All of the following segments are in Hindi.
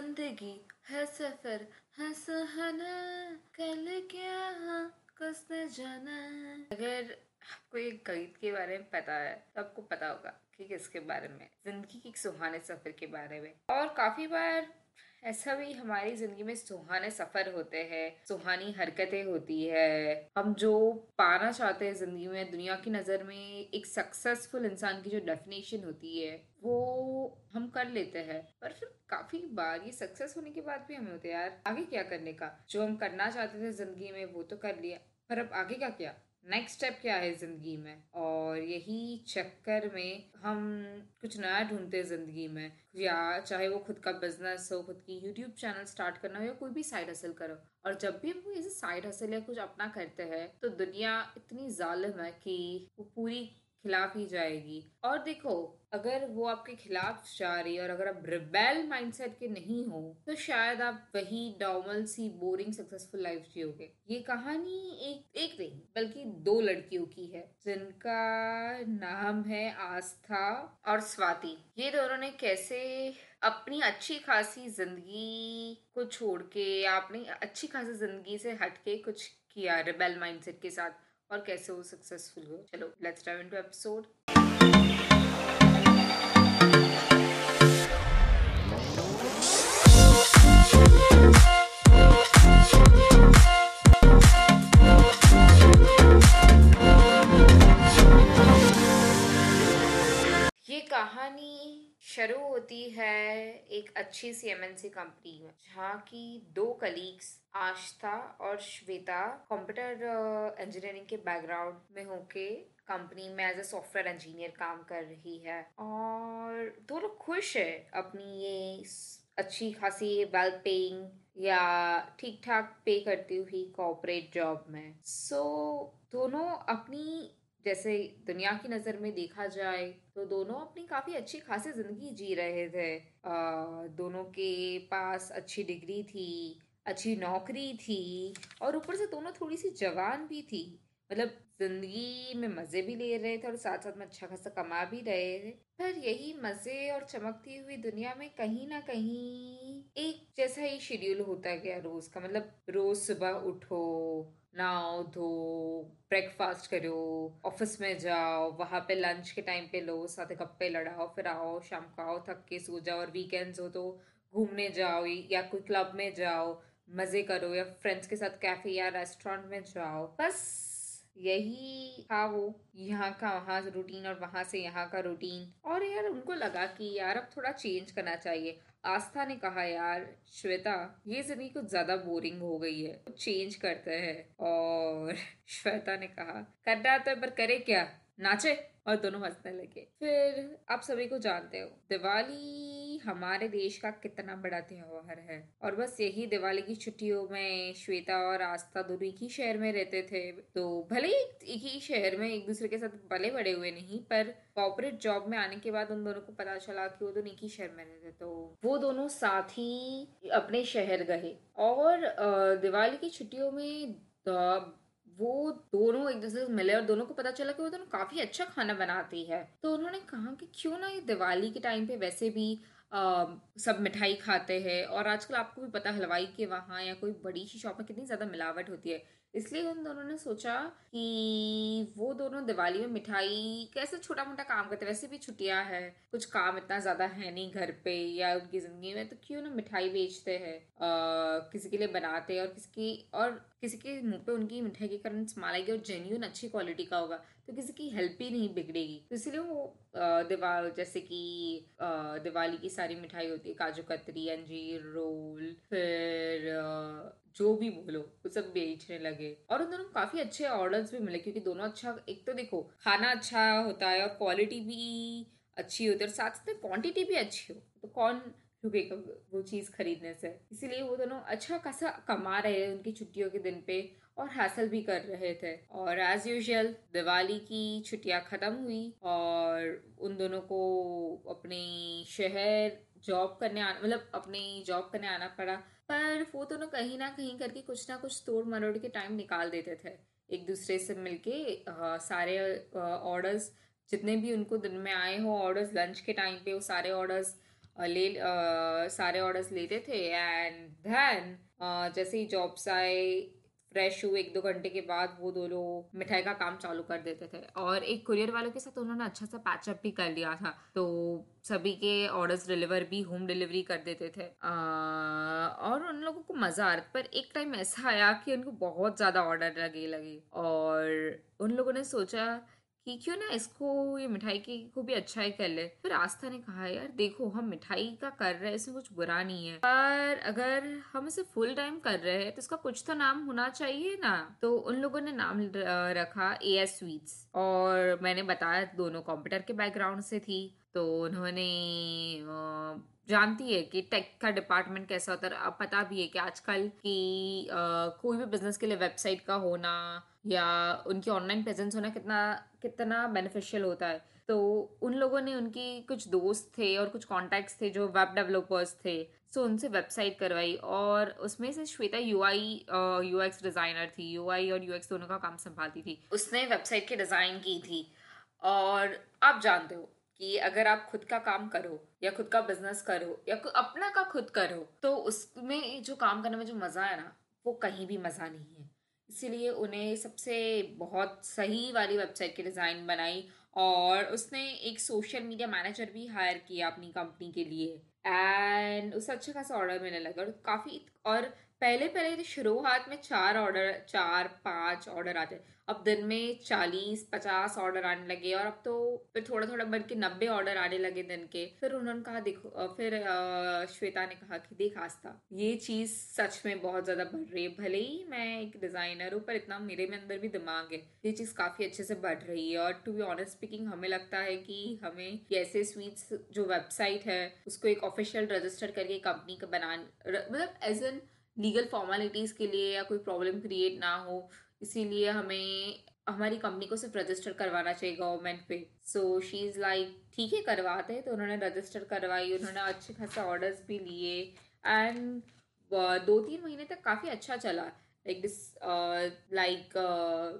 ज़िंदगी है सफ़र, है सहना कल क्या? किसने जाना अगर आपको एक गीत के बारे में पता है तो आपको पता होगा कि किसके बारे में, ज़िंदगी के एक सुहाने सफ़र के बारे में और काफ़ी बार ऐसा भी हमारी ज़िंदगी में सुहाने सफ़र होते हैं, सुहानी हरकतें होती है। हम जो पाना चाहते हैं ज़िंदगी में, दुनिया की नज़र में एक सक्सेसफुल इंसान की जो डेफिनेशन होती है, वो हम कर लेते हैं। पर फिर काफ़ी बार ये सक्सेस होने के बाद भी हमें होते यार, आगे क्या करने का? जो हम करना चाहते थे ज़िंदगी में, वो तो कर लिया पर अब आगे क्या किया? नेक्स्ट स्टेप क्या है ज़िंदगी में? और यही चक्कर में हम कुछ नया ढूंढते हैं ज़िंदगी में। या चाहे वो खुद का बिज़नेस हो, खुद की यूट्यूब चैनल स्टार्ट करना हो या कोई भी साइड हसल करो। और जब भी हम साइड हसल या कुछ अपना करते हैं तो दुनिया इतनी जालिम है कि वो पूरी खिलाफ ही जाएगी। और देखो, अगर वो आपके खिलाफ जा रही है और अगर आप रिबेल माइंडसेट के नहीं हो तो शायद आप वही नॉर्मल सी बोरिंग सक्सेसफुल लाइफ जियोगे। ये कहानी एक एक नहीं, बल्कि दो लड़कियों की है, जिनका नाम है आस्था और स्वाति। ये दोनों ने कैसे अपनी अच्छी खासी ज़िंदगी को छोड़ के अपनी अच्छी खासी ज़िंदगी से हटके कुछ किया रिबेल माइंडसेट के साथ? और कैसे वो सक्सेसफुल हुए? चलो लेट्स डाइव इनटू एपिसोड कहानी शुरू होती है एक अच्छी सी एमएनसी कंपनी में जहाँ की दो कलीग्स आस्था और श्वेता कंप्यूटर इंजीनियरिंग के बैकग्राउंड में होके कंपनी में एज ए सॉफ्टवेयर इंजीनियर काम कर रही है। और दोनों खुश है अपनी ये अच्छी खासी वेल पेइंग या ठीक ठाक पे करती हुई कॉपरेट जॉब में। सो so, दोनों अपनी जैसे दुनिया की नज़र में देखा जाए तो दोनों अपनी काफ़ी अच्छी खासी ज़िंदगी जी रहे थे। आ, दोनों के पास अच्छी डिग्री थी अच्छी नौकरी थी और ऊपर से दोनों थोड़ी सी जवान भी थी। मतलब ज़िंदगी में मज़े भी ले रहे थे और साथ साथ में अच्छा खासा कमा भी रहे थे। पर यही मज़े और चमकती हुई दुनिया में कहीं ना कहीं एक जैसा ही शेड्यूल होता गया रोज़ का। मतलब रोज़ सुबह उठो नहाओ धो ब्रेकफास्ट करो ऑफ़िस में जाओ, वहाँ पे लंच के टाइम पे लो, साथ गप्पे लड़ाओ, फिर आओ, शाम को आओ, थक के सो जाओ, और वीकेंड्स हो तो घूमने जाओ, या कोई क्लब में जाओ, मज़े करो, या फ्रेंड्स के साथ कैफ़े या रेस्टोरेंट में जाओ, बस। यही था वो। यहाँ का वहाँ रूटीन और वहाँ से यहाँ का रूटीन और यार उनको लगा कि यार अब थोड़ा चेंज करना चाहिए। आस्था ने कहा, यार, श्वेता, ये ज़िंदगी कुछ ज़्यादा बोरिंग हो गई है। कुछ चेंज करते हैं। और श्वेता ने कहा, करना तो पर करे क्या? नाचे? और दोनों हंसने लगे। फिर आप सभी को जानते हो, दिवाली हमारे देश का कितना बड़ा त्योहार है। और बस यही दिवाली की छुट्टियों में श्वेता और आस्था दोनों एक ही शहर में रहते थे। तो भले ही एक ही शहर में एक दूसरे के साथ भले बड़े हुए नहीं, पर कॉर्पोरेट जॉब में आने के बाद उन दोनों को पता चला कि वो दोनों एक ही शहर में रहते तो वो दोनों साथ ही अपने शहर गए। और दिवाली की छुट्टियों में वो दोनों एक दूसरे से मिले और दोनों को पता चला कि वो दोनों काफ़ी अच्छा खाना बनाती है। तो उन्होंने कहा कि क्यों ना ये दिवाली के टाइम पे वैसे भी आ, सब मिठाई खाते हैं और आजकल आपको भी पता हलवाई के वहाँ या कोई बड़ी सी शॉप में कितनी ज़्यादा मिलावट होती है। इसलिए उन दोनों ने सोचा कि वो दोनों दिवाली में मिठाई कैसे छोटा मोटा काम करते वैसे भी छुट्टियाँ है कुछ काम इतना ज़्यादा है नहीं घर पे या उनकी ज़िंदगी में तो क्यों ना मिठाई बेचते हैं किसी के लिए बनाते हैं और किसी की और किसी के मुँह पे उनकी मिठाई के कारण स्माइल आएगी और जेन्यून अच्छी क्वालिटी का होगा तो किसी की हेल्प ही नहीं बिगड़ेगी। तो इसलिए वो दिवाल, जैसे कि दिवाली की सारी मिठाई होती है, काजू कतरी अंजीर, रोल, फिर जो भी बोलो, वो सब बेचने लगे। और उन दोनों काफ़ी अच्छे ऑर्डर्स भी मिले, क्योंकि दोनों अच्छा एक तो देखो, खाना अच्छा होता है और क्वालिटी भी अच्छी होती है, और साथ साथ क्वांटिटी भी अच्छी हो तो कौन रुकेगा वो चीज़ खरीदने से। इसीलिए वो दोनों अच्छा खासा कमा रहे हैं उनकी छुट्टियों के दिन पे और हासिल भी कर रहे थे। और एज यूजल दिवाली की छुट्टियाँ ख़त्म हुई और उन दोनों को अपने शहर जॉब करने आना मतलब अपनी जॉब करने आना पड़ा। पर वो दोनों कहीं ना कहीं करके कुछ ना कुछ तोड़ मरोड़ के टाइम निकाल देते थे। एक दूसरे से मिलके सारे ऑर्डर्स जितने भी उनको दिन में आए हो ऑर्डर्स लंच के टाइम पे वो सारे ऑर्डर्स ले सारे ऑर्डर्स लेते थे एंड देन जैसे ही जॉब्स आए फ्रेश हुए एक दो घंटे के बाद वो दोनों मिठाई का काम चालू कर देते थे। और एक कुरियर वालों के साथ उन्होंने अच्छा सा पैचअप भी कर लिया था। तो सभी के ऑर्डर्स डिलीवर भी होम डिलीवरी कर देते थे। आ, और उन लोगों को मज़ा आ रहा पर एक टाइम ऐसा आया कि उनको बहुत ज़्यादा ऑर्डर लगे लगे। और उन लोगों ने सोचा कि क्यों ना इसको, ये मिठाई की, को भी अच्छा ही कर ले। फिर आस्था ने कहा, यार, देखो, हम मिठाई का कर रहे हैं, इसमें कुछ बुरा नहीं है। पर अगर हम इसे फुल टाइम कर रहे हैं तो इसका कुछ तो नाम होना चाहिए ना? तो उन लोगों ने नाम रखा ए एस स्वीट्स और मैंने बताया, दोनों कंप्यूटर के बैकग्राउंड से थी। तो उन्होंने जानती है कि टेक का डिपार्टमेंट कैसा होता है। अब पता भी है कि आजकल की कोई भी बिज़नेस के लिए वेबसाइट का होना या उनकी ऑनलाइन प्रेजेंस होना कितना कितना बेनिफिशियल होता है। तो उन लोगों ने उनकी कुछ दोस्त थे और कुछ कॉन्टैक्ट्स थे जो वेब डेवलपर्स थे। सो उनसे वेबसाइट करवाई और उसमें से Shweta U I U X designer थी। यू आई और यू एक्स दोनों का काम संभालती थी। उसने वेबसाइट की डिज़ाइन की थी। और आप जानते हो कि अगर आप खुद का काम करो या खुद का बिज़नेस करो या अपना का खुद करो तो उसमें जो काम करने में जो मज़ा है ना, वो कहीं भी मज़ा नहीं है। इसीलिए उन्हें सबसे बहुत सही वाली वेबसाइट की डिज़ाइन बनाई और उसने एक सोशल मीडिया मैनेजर भी हायर किया अपनी कंपनी के लिए। एंड उसे अच्छा खासा ऑर्डर मिलने लगा और काफ़ी, और पहले पहले तो शुरुआत में चार ऑर्डर चार, पाँच ऑर्डर आते। अब दिन में चालीस, पचास ऑर्डर आने लगे और अब तो फिर थोड़ा थोड़ा बढ़ के नब्बे ऑर्डर आने लगे दिन के। फिर उन्होंने कहा, देखो फिर श्वेता ने कहा कि, देख आस्था, ये चीज़ सच में बहुत ज़्यादा बढ़ रही है। भले ही मैं एक डिज़ाइनर हूँ, पर इतना मेरे में अंदर भी दिमाग है। ये चीज़ काफ़ी अच्छे से बढ़ रही है। और टू बी ऑनेस्ट स्पीकिंग हमें लगता है कि हमें ऐसे स्वीट्स जो वेबसाइट है, उसको एक ऑफिशियल रजिस्टर करके कंपनी का बना मतलब एज एन लीगल फॉर्मेलिटीज़ के लिए या कोई प्रॉब्लम क्रिएट ना हो इसीलिए हमें हमारी कंपनी को सिर्फ़ रजिस्टर करवाना चाहिए गवर्नमेंट पे। सो शी इज़ लाइक ठीक है, करवाते तो उन्होंने रजिस्टर करवाई, उन्होंने अच्छे खासा ऑर्डर्स भी लिए। एंड दो तीन महीने तक काफ़ी अच्छा चला। लाइक दिस लाइक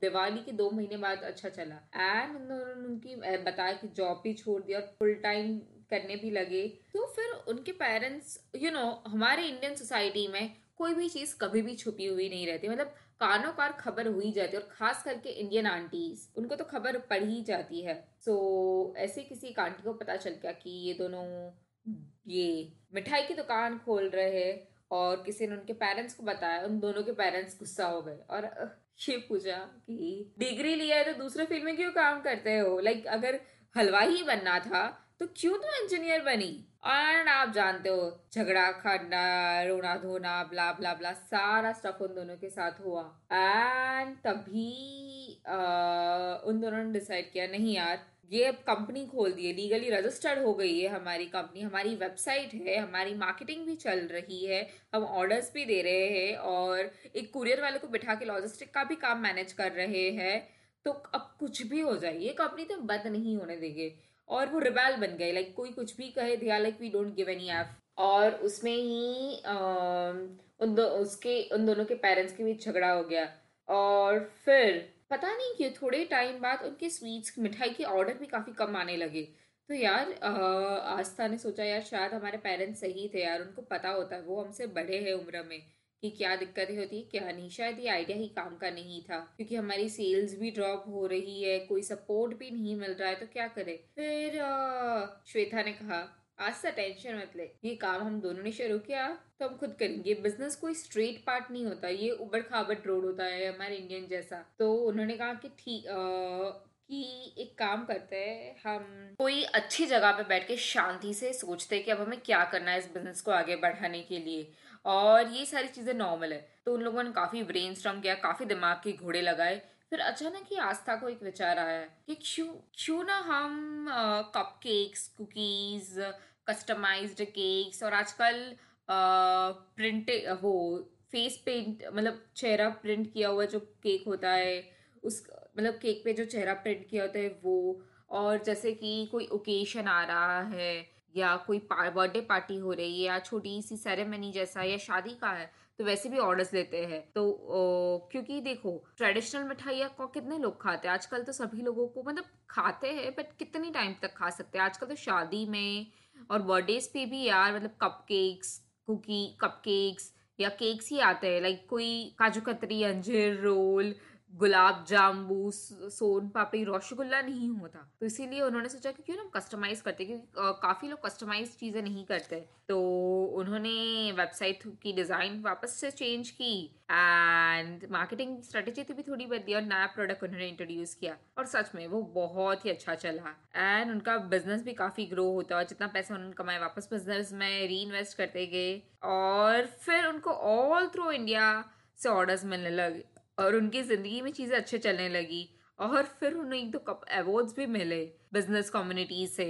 दिवाली के दो महीने बाद अच्छा चला। एंड उन्होंने उनकी बताया कि जॉब भी छोड़ दिया और फुल टाइम करने भी लगे। तो फिर उनके पेरेंट्स यू नो हमारे इंडियन सोसाइटी में कोई भी चीज़ कभी भी छुपी हुई नहीं रहती। मतलब कानों कार खबर हुई जाती है और खास करके इंडियन आंटीज उनको तो खबर पड़ ही जाती है। सो so, ऐसे किसी एक आंटी को पता चल गया कि ये दोनों ये मिठाई की दुकान खोल रहे हैं और किसी ने उनके पेरेंट्स को बताया उन दोनों के पेरेंट्स गुस्सा हो गए और ये पूछा कि डिग्री लिया है तो दूसरे फ़ील्ड में क्यों काम करते हो? लाइक अगर हलवाई ही बनना था तो क्यों तुम इंजीनियर बनी? और आप जानते हो झगड़ा करना रोना धोना ब्ला ब्ला ब्ला सारा स्टफ़ उन दोनों के साथ हुआ। एंड तभी आ, उन दोनों ने डिसाइड किया नहीं यार ये अब कंपनी खोल दी है लीगली रजिस्टर्ड हो गई है हमारी कंपनी हमारी वेबसाइट है हमारी मार्केटिंग भी चल रही है हम ऑर्डर्स भी दे रहे हैं और एक कुरियर वाले को बिठा के लॉजिस्टिक का भी काम मैनेज कर रहे हैं। तो अब कुछ भी हो जाए ये कंपनी तो बंद नहीं होने देंगे। और वो रिबेल बन गए। लाइक कोई कुछ भी कहे दिया like we don't give any F और उसमें ही उन दो, उसके, उन दोनों के पेरेंट्स के बीच झगड़ा हो गया। और फिर, पता नहीं क्यों, थोड़े टाइम बाद उनके स्वीट्स मिठाई के ऑर्डर भी काफ़ी कम आने लगे। तो यार आस्था ने सोचा, यार, शायद हमारे पेरेंट्स सही थे यार, उनको पता होता है वो हमसे बड़े हैं उम्र में। कि क्या दिक्कतें होती है, क्या नहीं। शायद ये आइडिया ही काम का नहीं था, क्योंकि हमारी सेल्स भी ड्रॉप हो रही है, कोई सपोर्ट भी नहीं मिल रहा है तो क्या करे? फिर श्वेता ने कहा, आज से टेंशन मत ले। ये काम हम दोनों ने शुरू किया तो हम खुद करेंगे। बिज़नेस कोई स्ट्रेट पार्ट नहीं होता, ये उबड़ खाबड़ रोड होता है, हमारे इंडियन जैसा। तो उन्होंने कहा कि ठीक कि एक काम करते हैं, हम कोई अच्छी जगह पे बैठ के शांति से सोचते हैं कि अब हमें क्या करना है इस बिज़नेस को आगे बढ़ाने के लिए। और ये सारी चीज़ें नॉर्मल है। तो उन लोगों ने काफ़ी ब्रेन किया, काफ़ी दिमाग के घोड़े लगाए। फिर अचानक ही आस्था को एक विचार आया कि क्यों क्यों ना हम cupcakes cookies customized cakes और आजकल प्रिंट वो फेस पेंट मतलब चेहरा प्रिंट किया हुआ जो केक होता है, उस मतलब केक पे जो चेहरा प्रिंट किया होता है वो, और जैसे कि कोई ओकेशन आ रहा है या कोई बर्थडे पार्टी हो रही है या छोटी सी सेरेमनी जैसा या शादी का है तो वैसे भी ऑर्डर्स लेते हैं। तो ओ, क्योंकि देखो ट्रेडिशनल मिठाइया को कितने लोग खाते हैं? आजकल तो सभी लोगों को मतलब खाते हैं बट कितने टाइम तक खा सकते हैं? आजकल तो शादी में और बर्थडेज पे भी यार मतलब cup cakes cookie cup cakes या केक्स ही आते हैं। लाइक कोई काजू कतरी अंजीर रोल गुलाब जाम्बू सोन पापड़ी, रसगुल्ला नहीं होता तो इसीलिए उन्होंने सोचा कि क्यों ना कस्टमाइज करते क्योंकि काफ़ी लोग कस्टमाइज चीज़ें नहीं करते। तो उन्होंने वेबसाइट की डिज़ाइन वापस से चेंज की एंड मार्केटिंग स्ट्रेटेजी भी थोड़ी बदली और नया प्रोडक्ट उन्होंने इंट्रोड्यूस किया। और सच में वो बहुत ही अच्छा चला। एंड उनका बिज़नेस भी काफ़ी ग्रो होता और जितना पैसा उन्होंने कमाया, वापस बिज़नेस में री करते गए। और फिर उनको ऑल थ्रू इंडिया से ऑर्डर्स मिलने लगे। और उनकी ज़िंदगी में चीज़ें अच्छे चलने लगी और फिर उन्हें एक दो कप अवार्ड्स भी मिले बिज़नेस कम्युनिटी से।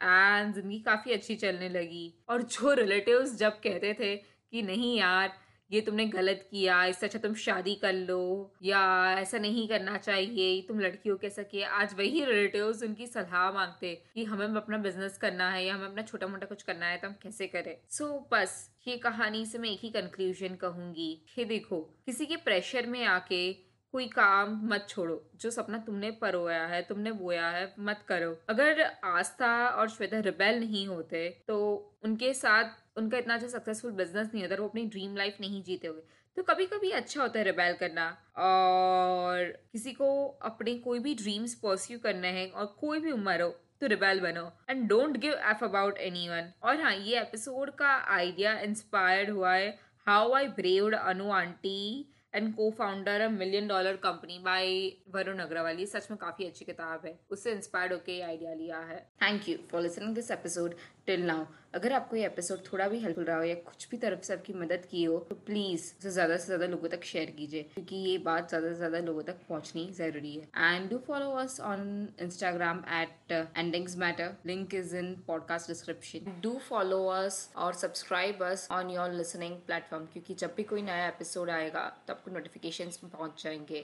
एंड ज़िंदगी काफ़ी अच्छी चलने लगी। और जो रिलेटिव्स जब कहते थे कि, नहीं यार ये तुमने गलत किया इससे अच्छा तुम शादी कर लो या ऐसा नहीं करना चाहिए तुम लड़कियों कैसा किया। आज वही रिलेटिव उनकी सलाह मांगते कि हमें अपना बिज़नेस करना है या हमें अपना छोटा मोटा कुछ करना है तो हम कैसे करें? सो so, बस ये कहानी से मैं एक ही कंक्लूजन कहूँगी कि देखो किसी के प्रेशर में आके कोई काम मत छोड़ो, जो सपना तुमने परोया है, तुमने बोया है, मत करो। अगर आस्था और श्वेता रिबेल नहीं होते तो उनके साथ उनका इतना अच्छा सक्सेसफुल बिज़नेस नहीं होता, वो अपनी ड्रीम लाइफ नहीं जीते हुए तो कभी कभी अच्छा होता है रिबेल करना, और किसी को अपने कोई भी ड्रीम्स परस्यू करने हैं, और कोई भी उम्र हो तो रिबेल बनो। And don't give F about anyone और हाँ ये एपिसोड का आइडिया इंस्पायर्ड हुआ है how I braved Anu aunty and cofounder a million dollar company by Varun Agrawal ये सच में काफ़ी अच्छी किताब है उससे इंस्पायर्ड होकर ये आइडिया लिया है thank you for listening this episode till now अगर आपको ये एपिसोड थोड़ा भी हेल्पफुल रहा हो या कुछ भी तरफ़ से आपकी मदद की हो तो प्लीज़ उसे ज़्यादा से ज़्यादा लोगों तक शेयर कीजिए, क्योंकि ये बात ज़्यादा से ज़्यादा लोगों तक पहुंचनी ज़रूरी है. And do follow us on Instagram at endings matter link is in podcast description do follow us और subscribe us on your listening platform क्योंकि जब भी कोई नया एपिसोड आएगा तो आपको नोटिफिकेशन पहुँच जाएँगे.